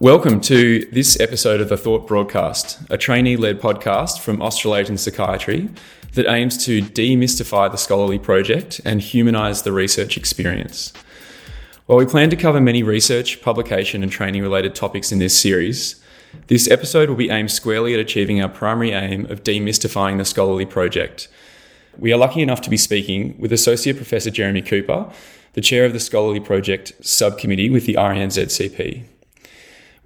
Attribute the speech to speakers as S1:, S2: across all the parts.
S1: Welcome to this episode of the Thought Broadcast, a trainee led podcast from Australasian Psychiatry that aims to demystify the scholarly project and humanise the research experience. While we plan to cover many research, publication, and training related topics in this series, this episode will be aimed squarely at achieving our primary aim of demystifying the scholarly project. We are lucky enough to be speaking with Associate Professor Jeremy Cooper, the chair of the Scholarly Project subcommittee with the RANZCP.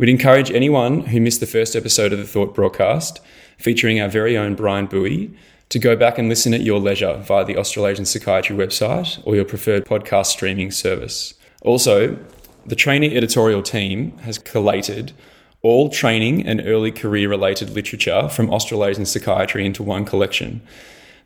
S1: We'd encourage anyone who missed the first episode of the Thought broadcast, featuring our very own Brian Bowie, to go back and listen at your leisure via the Australasian Psychiatry website or your preferred podcast streaming service. Also, the trainee editorial team has collated all training and early career related literature from Australasian Psychiatry into one collection.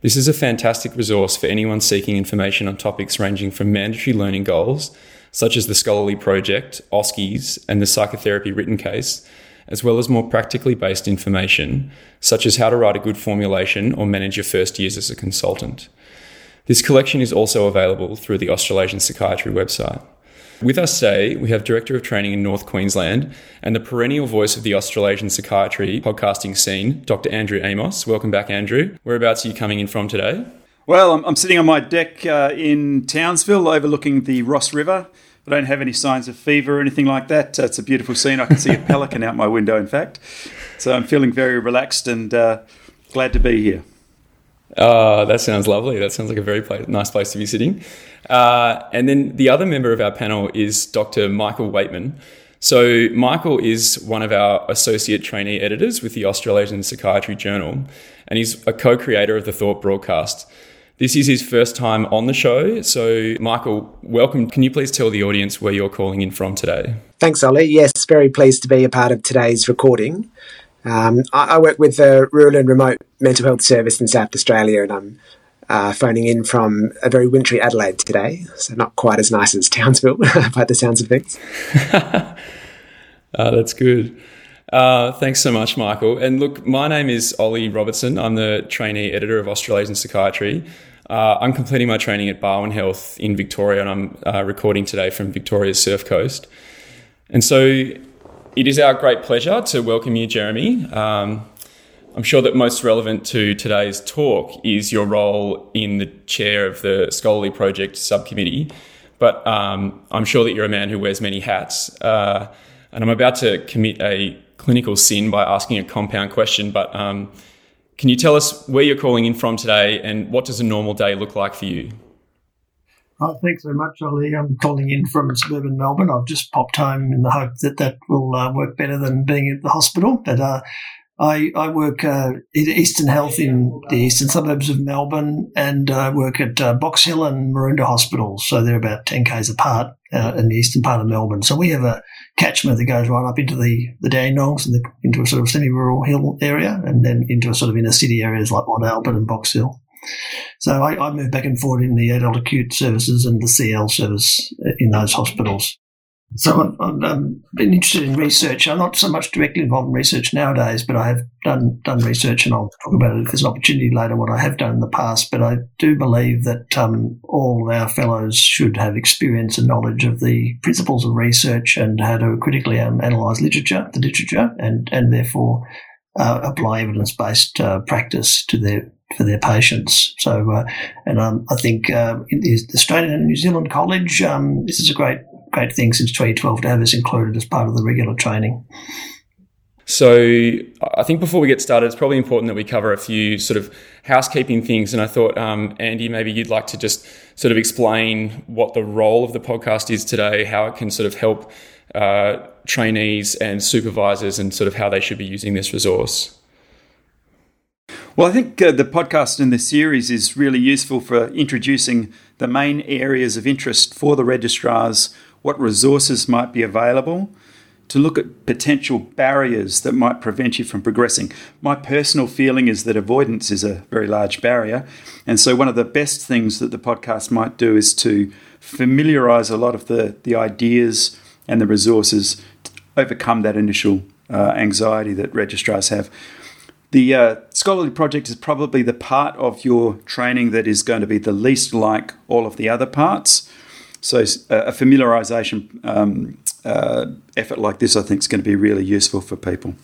S1: This is a fantastic resource for anyone seeking information on topics ranging from mandatory learning goals such as the Scholarly Project, OSCEs, and the Psychotherapy Written Case, as well as more practically based information, such as how to write a good formulation or manage your first years as a consultant. This collection is also available through the Australasian Psychiatry website. With us today, we have Director of Training in North Queensland and the perennial voice of the Australasian psychiatry podcasting scene, Dr. Andrew Amos. Welcome back, Andrew. Whereabouts are you coming in from today?
S2: Well, I'm, I'm sitting on my deck uh, in Townsville overlooking the Ross River. I don't have any signs of fever or anything like that. Uh, it's a beautiful scene. I can see a pelican out my window, in fact. So I'm feeling very relaxed and uh, glad to be here.
S1: Uh, that sounds lovely. That sounds like a very place, nice place to be sitting. Uh, and then the other member of our panel is Dr. Michael Waitman. So, Michael is one of our associate trainee editors with the Australasian Psychiatry Journal, and he's a co creator of the Thought broadcast. This is his first time on the show. So, Michael, welcome. Can you please tell the audience where you're calling in from today?
S3: Thanks, Ollie. Yes, very pleased to be a part of today's recording. Um, I, I, work with the Rural and Remote Mental Health Service in South Australia, and I'm uh, phoning in from a very wintry Adelaide today. So, not quite as nice as Townsville by the sounds of things.
S1: uh, that's good. Uh, thanks so much, Michael. And look, my name is Ollie Robertson. I'm the trainee editor of Australasian Psychiatry. Uh, I'm completing my training at Barwon Health in Victoria, and I'm uh, recording today from Victoria's Surf Coast. And so it is our great pleasure to welcome you, Jeremy. Um, I'm sure that most relevant to today's talk is your role in the chair of the Scholarly Project subcommittee, but um, I'm sure that you're a man who wears many hats. Uh, and I'm about to commit a clinical sin by asking a compound question, but um, can you tell us where you're calling in from today and what does a normal day look like for you?
S4: Oh, thanks very much, Ollie. I'm calling in from suburban Melbourne. I've just popped home in the hope that that will uh, work better than being at the hospital. But uh, I, I work uh, at Eastern Health in the eastern suburbs of Melbourne and uh, work at uh, Box Hill and Maroondah hospitals. So they're about 10 k's apart uh, in the eastern part of Melbourne. So we have a catchment that goes right up into the, the Dandenongs and the, into a sort of semi-rural hill area and then into a sort of inner city areas like Mont Albert and Box Hill. So I, I move back and forth in the adult acute services and the CL service in those hospitals. So I've, I've been interested in research. I'm not so much directly involved in research nowadays, but I have done done research, and I'll talk about it if there's an opportunity later. What I have done in the past, but I do believe that um, all our fellows should have experience and knowledge of the principles of research and how to critically analyse literature, the literature, and and therefore uh, apply evidence based uh, practice to their for their patients. So, uh, and um, I think uh, in the Australian and New Zealand College, um, this is a great great thing since 2012 to have this included as part of the regular training.
S1: So, I think before we get started, it's probably important that we cover a few sort of housekeeping things. And I thought, um, Andy, maybe you'd like to just sort of explain what the role of the podcast is today, how it can sort of help uh, trainees and supervisors, and sort of how they should be using this resource.
S2: Well, I think uh, the podcast in this series is really useful for introducing the main areas of interest for the registrars what resources might be available, to look at potential barriers that might prevent you from progressing. My personal feeling is that avoidance is a very large barrier. And so, one of the best things that the podcast might do is to familiarize a lot of the, the ideas and the resources to overcome that initial uh, anxiety that registrars have. The uh, scholarly project is probably the part of your training that is going to be the least like all of the other parts. So a familiarisation um, uh, effort like this, I think, is going to be really useful for people.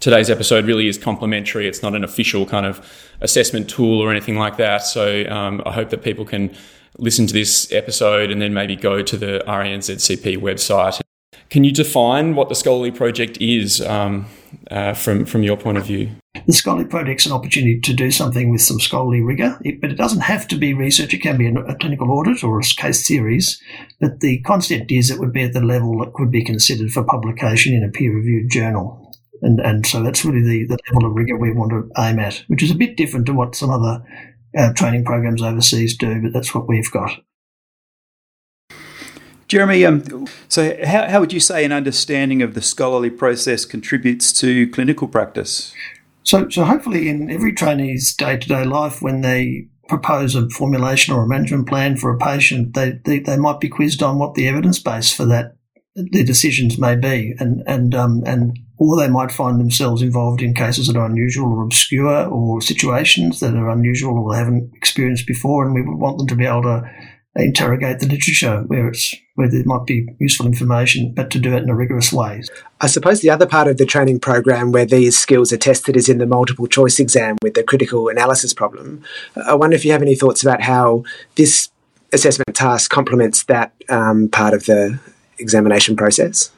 S1: Today's episode really is complimentary. It's not an official kind of assessment tool or anything like that. So um, I hope that people can listen to this episode and then maybe go to the RANZCP website. Can you define what the Scholarly Project is um, uh, from, from your point of view?
S4: The Scholarly Project's an opportunity to do something with some scholarly rigour, but it doesn't have to be research. It can be a, clinical audit or a case series. But the concept is it would be at the level that could be considered for publication in a peer-reviewed journal. And, and so that's really the, the level of rigour we want to aim at, which is a bit different to what some other uh, training programs overseas do, but that's what we've got.
S2: Jeremy, um, so how, how would you say an understanding of the scholarly process contributes to clinical practice?
S4: So, so hopefully, in every trainee's day to day life, when they propose a formulation or a management plan for a patient, they, they, they might be quizzed on what the evidence base for that their decisions may be, and and um, and or they might find themselves involved in cases that are unusual or obscure, or situations that are unusual or they haven't experienced before, and we would want them to be able to interrogate the literature where it's where there might be useful information, but to do it in a rigorous way.
S3: I suppose the other part of the training program where these skills are tested is in the multiple choice exam with the critical analysis problem. I wonder if you have any thoughts about how this assessment task complements that um, part of the examination process?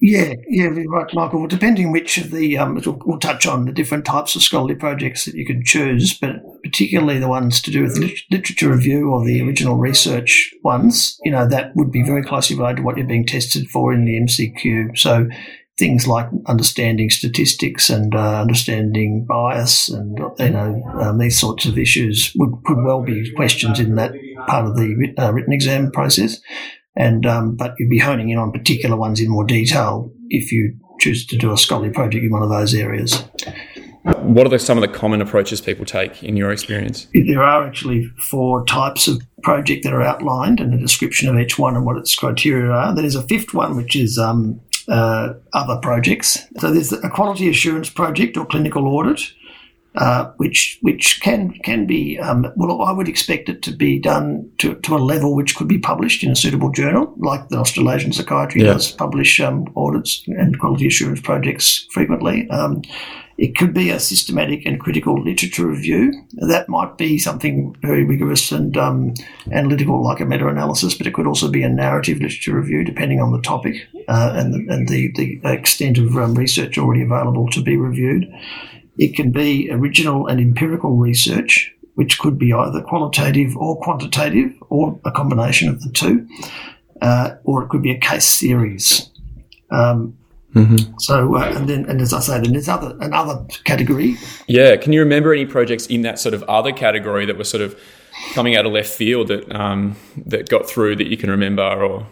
S4: Yeah, yeah, right, Michael. Well, depending which of the, um, we'll, we'll, touch on the different types of scholarly projects that you can choose, but particularly the ones to do with literature review or the original research ones, you know, that would be very closely related to what you're being tested for in the MCQ. So things like understanding statistics and uh, understanding bias and, you know, um, these sorts of issues would, could well be questions in that part of the uh, written exam process and um, but you'd be honing in on particular ones in more detail if you choose to do a scholarly project in one of those areas.
S1: What are the, some of the common approaches people take in your experience?
S4: There are actually four types of project that are outlined and a description of each one and what its criteria are. There is a fifth one, which is um, uh, other projects. So there's a quality assurance project or clinical audit, uh, which which can can be um, well, I would expect it to be done to, to a level which could be published in a suitable journal, like the Australasian Psychiatry yeah. does publish um, audits and quality assurance projects frequently. Um, it could be a systematic and critical literature review. That might be something very rigorous and um, analytical, like a meta-analysis, but it could also be a narrative literature review, depending on the topic uh, and, the, and the, the extent of um, research already available to be reviewed. It can be original and empirical research, which could be either qualitative or quantitative, or a combination of the two, uh, or it could be a case series. Um, Mm-hmm. So, uh, and then, and as I say, then there's other another category.
S1: Yeah, can you remember any projects in that sort of other category that were sort of coming out of left field that um, that got through that you can remember, or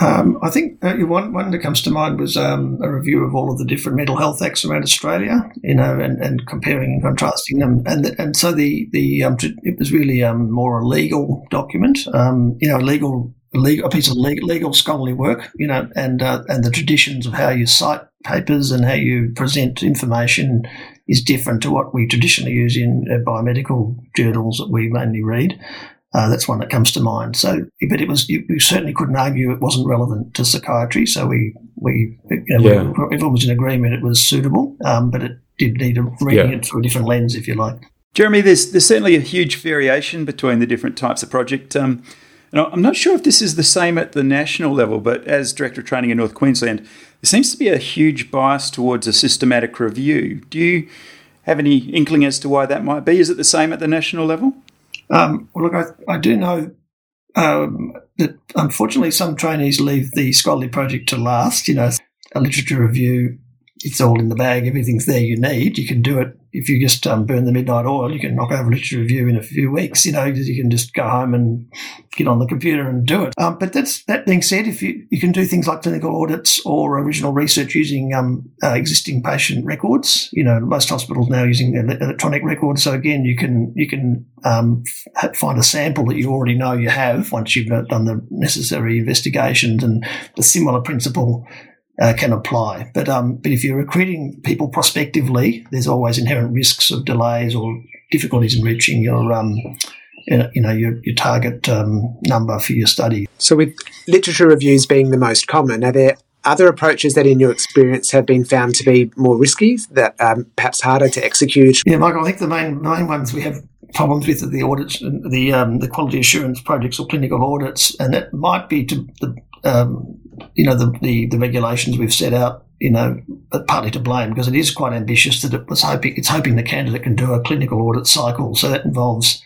S4: um, I think uh, one one that comes to mind was um, a review of all of the different mental health acts around Australia, you know, and, and comparing and contrasting them, and and so the the um, it was really um, more a legal document, um, you know, legal legal a piece of legal, legal scholarly work, you know, and uh, and the traditions of how you cite papers and how you present information is different to what we traditionally use in uh, biomedical journals that we mainly read. Uh, that's one that comes to mind. So, but it was you, you, certainly couldn't argue it wasn't relevant to psychiatry. So we we you know, yeah. we, everyone was in agreement it was suitable, um, but it did need a reading yeah. it through a different lens, if you like.
S2: Jeremy, there's there's certainly a huge variation between the different types of project. Um, and I'm not sure if this is the same at the national level, but as Director of Training in North Queensland, there seems to be a huge bias towards a systematic review. Do you have any inkling as to why that might be? Is it the same at the national level?
S4: Um, well, look, I, I do know um, that unfortunately some trainees leave the scholarly project to last. You know, a literature review, it's all in the bag, everything's there you need. You can do it if you just um, burn the midnight oil, you can knock over literature review in a few weeks. You know, you can just go home and get on the computer and do it. Um, but that's that being said, if you you can do things like clinical audits or original research using um, uh, existing patient records. You know, most hospitals now using electronic records. So again, you can you can um, find a sample that you already know you have once you've done the necessary investigations and the similar principle uh, can apply. But um, but if you're recruiting people prospectively, there's always inherent risks of delays or difficulties in reaching your um, you know your, your target um, number for your study.
S3: So, with literature reviews being the most common, are there other approaches that, in your experience, have been found to be more risky, that are perhaps harder to execute?
S4: Yeah, Michael, I think the main main ones we have problems with are the audits, the um, the quality assurance projects or clinical audits, and that might be to the um, you know the, the, the regulations we've set out you know, partly to blame because it is quite ambitious that it was hoping it's hoping the candidate can do a clinical audit cycle. So that involves,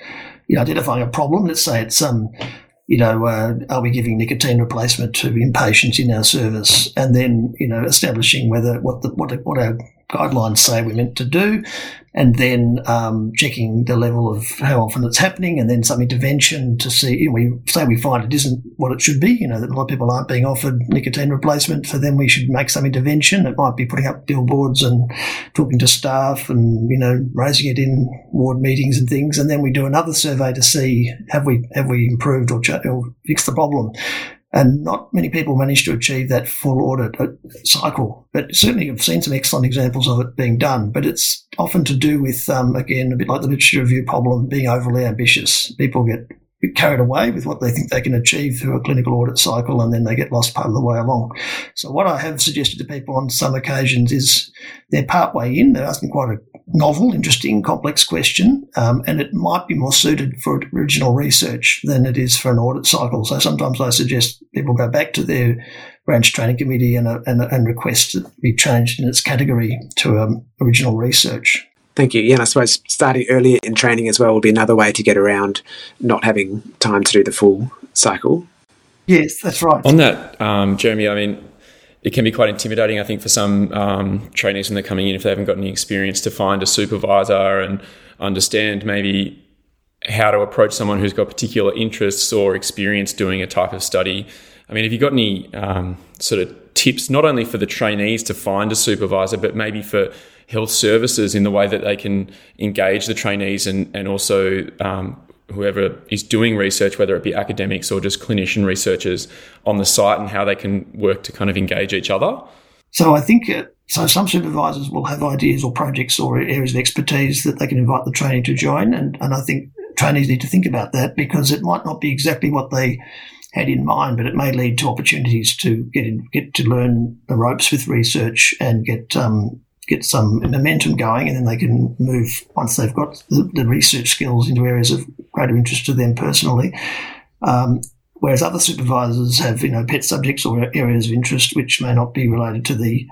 S4: you know, identifying a problem. Let's say it's um, you know, uh, are we giving nicotine replacement to inpatients in our service, and then you know, establishing whether what the what what our guidelines say we're meant to do, and then um, checking the level of how often it's happening, and then some intervention to see. You know, we say we find it isn't what it should be. You know that a lot of people aren't being offered nicotine replacement. For them, we should make some intervention. It might be putting up billboards and talking to staff, and you know raising it in ward meetings and things. And then we do another survey to see have we have we improved or, ch- or fixed the problem. And not many people manage to achieve that full audit uh, cycle. But certainly I've seen some excellent examples of it being done. But it's often to do with, um, again, a bit like the literature review problem, being overly ambitious. People get carried away with what they think they can achieve through a clinical audit cycle and then they get lost part of the way along. So what I have suggested to people on some occasions is they're part way in, they're asking quite a novel, interesting, complex question, um, and it might be more suited for original research than it is for an audit cycle. So sometimes I suggest people go back to their branch training committee and, uh, and, and request it be changed in its category to um, original research.
S3: Thank you. Yeah, and I suppose starting earlier in training as well will be another way to get around not having time to do the full cycle.
S4: Yes, that's right.
S1: On that, um, Jeremy, I mean, it can be quite intimidating, I think, for some um, trainees when they're coming in if they haven't got any experience to find a supervisor and understand maybe how to approach someone who's got particular interests or experience doing a type of study. I mean, have you got any um, sort of tips, not only for the trainees to find a supervisor, but maybe for health services in the way that they can engage the trainees and, and also um, whoever is doing research, whether it be academics or just clinician researchers on the site and how they can work to kind of engage each other?
S4: So I think uh, so. Some supervisors will have ideas or projects or areas of expertise that they can invite the trainee to join, and and I think trainees need to think about that because it might not be exactly what they had in mind, but it may lead to opportunities to get in, get to learn the ropes with research and get um, get some momentum going, and then they can move once they've got the, the research skills into areas of greater interest to them personally. Um, whereas other supervisors have, you know, pet subjects or areas of interest which may not be related to the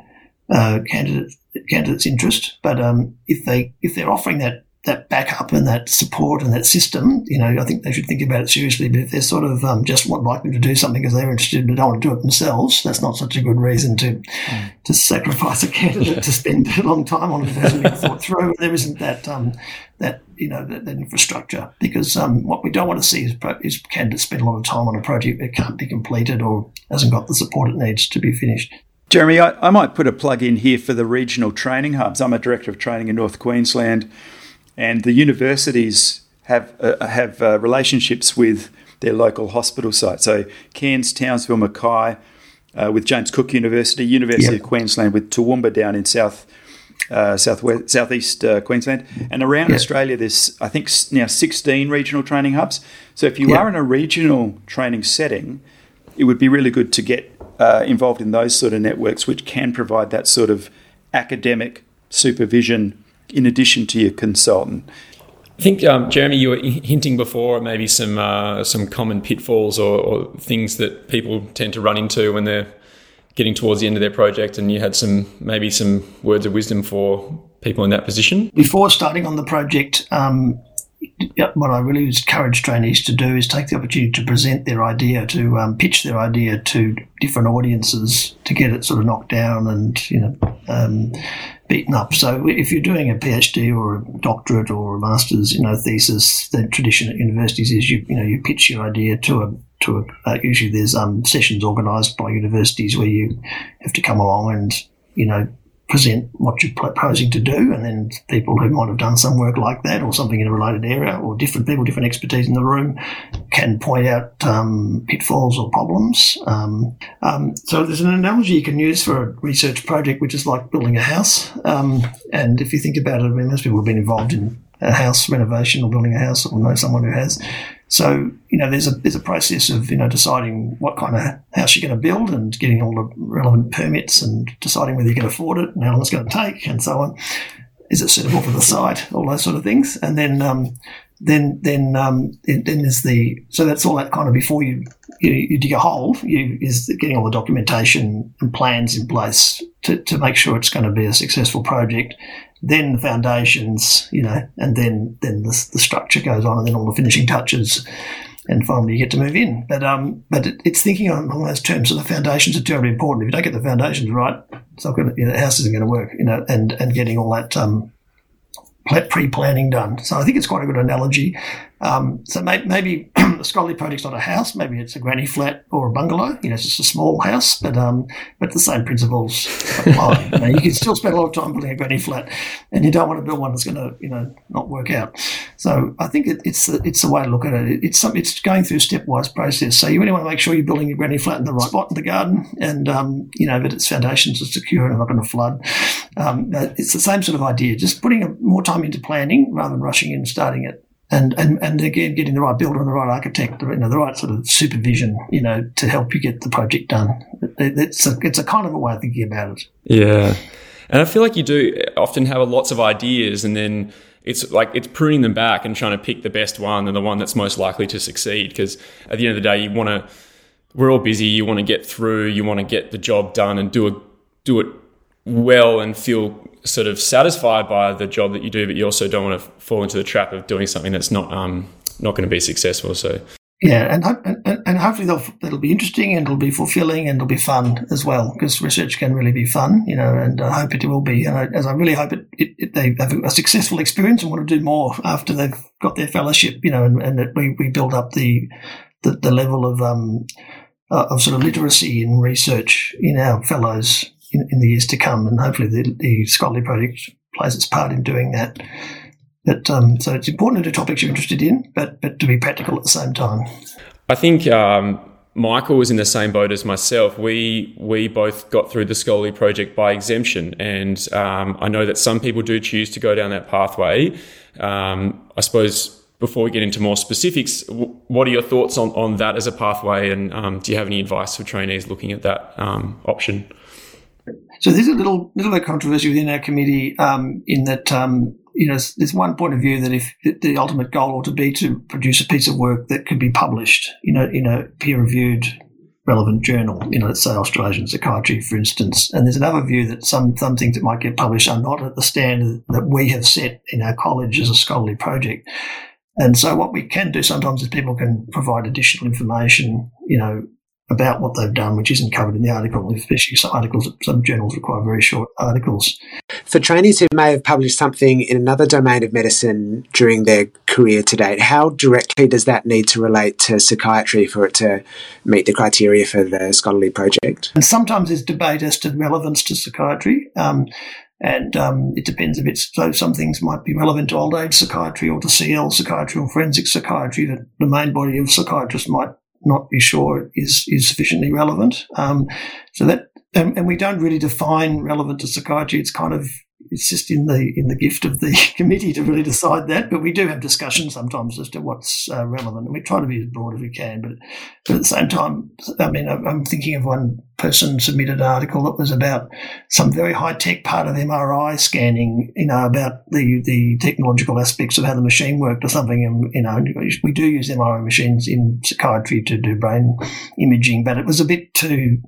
S4: uh, candidate candidate's interest. But um, if they if they're offering that that backup and that support and that system, you know, I think they should think about it seriously. But if they're sort of um, just want like them to do something because they're interested but don't want to do it themselves, that's not such a good reason to mm. to sacrifice a candidate to spend a long time on it that hasn't been thought through. There isn't that um, that you know that, that infrastructure because um, what we don't want to see is, is candidates spend a lot of time on a project that can't be completed or hasn't got the support it needs to be finished.
S2: Jeremy, I, I might put a plug in here for the regional training hubs. I'm a director of training in North Queensland and the universities have uh, have uh, relationships with their local hospital sites. So Cairns, Townsville, Mackay, uh, with James Cook University, University yep. of Queensland with Toowoomba down in south uh, southwest southeast uh, Queensland, and around yep. Australia. There's I think now 16 regional training hubs. So if you yep. are in a regional training setting, it would be really good to get uh, involved in those sort of networks, which can provide that sort of academic supervision in addition to your consultant.
S1: I think, um, Jeremy, you were hinting before maybe some uh, some common pitfalls or, or, things that people tend to run into when they're getting towards the end of their project, and you had some maybe some words of wisdom for people in that position.
S4: Before starting on the project, um, what I really encourage trainees to do is take the opportunity to present their idea, to um, pitch their idea to different audiences, to get it sort of knocked down and you know um, beaten up. So if you're doing a PhD or a doctorate or a master's, you know, thesis, the tradition at universities is you you know you pitch your idea to a to a uh, usually there's um, sessions organised by universities where you have to come along and you know present what you're proposing to do, and then people who might have done some work like that or something in a related area or different people, different expertise in the room can point out um, pitfalls or problems. Um, um, so there's an analogy you can use for a research project, which is like building a house. Um, and if you think about it, I mean, most people have been involved in a house renovation or building a house or know someone who has. So you know, there's a there's a process of you know deciding what kind of house you're going to build and getting all the relevant permits and deciding whether you can afford it and how long it's going to take and so on. Is it suitable for the site? All those sort of things, and then um, then then um, then there's the so that's all that kind of before you you, you dig a hole. You is getting all the documentation and plans in place to, to make sure it's going to be a successful project then the foundations, you know, and then then the, the structure goes on, and then all the finishing touches, and finally you get to move in. But um, but it, it's thinking on, those terms. So the foundations are terribly important. If you don't get the foundations right, it's not going you know, the house isn't going to work. You know, and and getting all that um, pre-planning done. So I think it's quite a good analogy. Um, so may, maybe the scholarly project's not a house. Maybe it's a granny flat or a bungalow. You know, it's just a small house, but um, but the same principles apply. you, know, you can still spend a lot of time building a granny flat, and you don't want to build one that's going to you know not work out. So I think it, it's the, it's the way to look at it. It's some, it's going through a stepwise process. So you really want to make sure you're building your granny flat in the right spot in the garden, and um, you know that its foundations are secure and are not going to flood. Um, it's the same sort of idea. Just putting more time into planning rather than rushing in and starting it and, and, and again, getting the right builder and the right architect, you know, the right sort of supervision, you know, to help you get the project done. It, it's a, it's a kind of a way of thinking about it.
S1: Yeah. And I feel like you do often have lots of ideas and then it's like it's pruning them back and trying to pick the best one and the one that's most likely to succeed. Because at the end of the day, you want to, we're all busy. You want to get through, you want to get the job done and do it, do it well and feel sort of satisfied by the job that you do, but you also don't want to fall into the trap of doing something that's not um, not going to be successful. So
S4: yeah, and and, and hopefully they'll, it'll be interesting and it'll be fulfilling and it'll be fun as well because research can really be fun, you know. And I hope it will be. And I, as I really hope it, it, it, they have a successful experience and want to do more after they've got their fellowship, you know, and, and that we, we build up the the, the level of um, uh, of sort of literacy in research in our fellows in, in the years to come, and hopefully the, the scholarly project plays its part in doing that. But um, so it's important to topics you're interested in, but but to be practical at the same time.
S1: I think um, Michael was in the same boat as myself. We we both got through the scholarly project by exemption, and um, I know that some people do choose to go down that pathway. Um, I suppose before we get into more specifics, what are your thoughts on, on that as a pathway, and um, do you have any advice for trainees looking at that um, option?
S4: So there's a little little bit of controversy within our committee um, in that um, you know there's one point of view that if the ultimate goal ought to be to produce a piece of work that could be published, you know, in a peer reviewed relevant journal, you know, let's say Australasian Psychiatry, for instance. And there's another view that some, some things that might get published are not at the standard that we have set in our college as a scholarly project. And so what we can do sometimes is people can provide additional information, you know, about what they've done, which isn't covered in the article, especially some articles, some journals require very short articles.
S3: For trainees who may have published something in another domain of medicine during their career to date, how directly does that need to relate to psychiatry for it to meet the criteria for the scholarly project?
S4: And sometimes there's debate as to relevance to psychiatry. Um, and um, it depends if it's so some things might be relevant to old age psychiatry or to CL psychiatry or forensic psychiatry that the main body of psychiatrists might not be sure is is sufficiently relevant. Um, so that and, and, we don't really define relevant to psychiatry. It's kind of it's just in the in the gift of the committee to really decide that. But we do have discussions sometimes as to what's uh, relevant, and we try to be as broad as we can. But but at the same time, I mean, I'm thinking of one person submitted an article that was about some very high tech part of MRI scanning, you know, about the the technological aspects of how the machine worked or something. And you know, we do use MRI machines in psychiatry to do brain imaging, but it was a bit too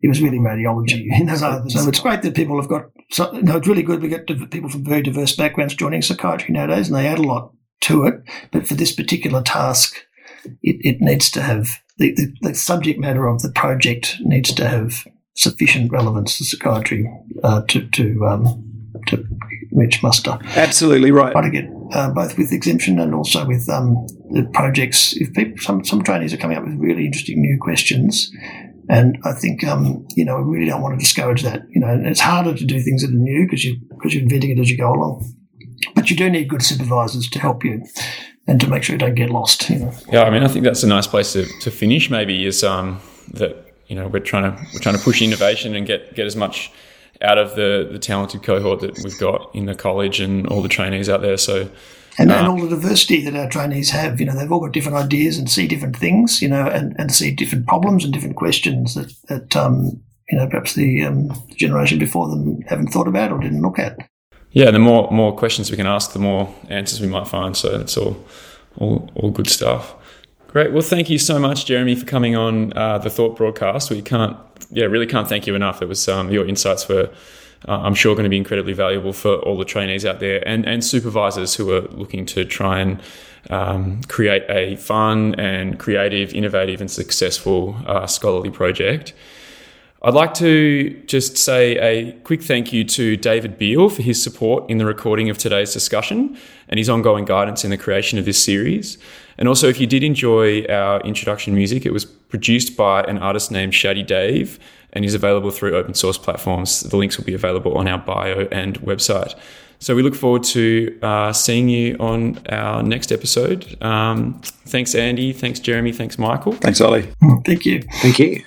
S4: it was really radiology. so, so, it's great that people have got, so, you know, it's really good we get people from very diverse backgrounds joining psychiatry nowadays, and they add a lot to it. But for this particular task, it, it needs to have the, the, the, subject matter of the project needs to have sufficient relevance to psychiatry uh, to to um, to reach muster.
S2: Absolutely right.
S4: Try to get uh, both with exemption and also with um, the projects. If people, some some trainees are coming up with really interesting new questions, and I think, um, you know, we really don't want to discourage that. You know, it's harder to do things that are new because you because you're inventing it as you go along. But you do need good supervisors to help you and to make sure you don't get lost. You know.
S1: Yeah, I mean, I think that's a nice place to, to finish. Maybe is um, that you know we're trying to we're trying to push innovation and get get as much out of the the talented cohort that we've got in the college and all the trainees out there. So
S4: And, and, all the diversity that our trainees have, you know, they've all got different ideas and see different things, you know, and, and see different problems and different questions that, that um, you know, perhaps the um, generation before them haven't thought about or didn't look at.
S1: Yeah, the more more questions we can ask, the more answers we might find. So it's all all, all good stuff. Great. Well, thank you so much, Jeremy, for coming on uh, the Thought broadcast. We can't, yeah, really can't thank you enough. It was um, your insights were, uh, I'm sure, going to be incredibly valuable for all the trainees out there and and supervisors who are looking to try and um, create a fun and creative, innovative, and successful uh, scholarly project. I'd like to just say a quick thank you to David Beale for his support in the recording of today's discussion and his ongoing guidance in the creation of this series. And also, if you did enjoy our introduction music, it was produced by an artist named Shady Dave and is available through open source platforms. The links will be available on our bio and website. So we look forward to uh, seeing you on our next episode. Um, thanks, Andy. Thanks, Jeremy. Thanks, Michael.
S2: Thanks, Ollie.
S4: Thank you.
S3: Thank you.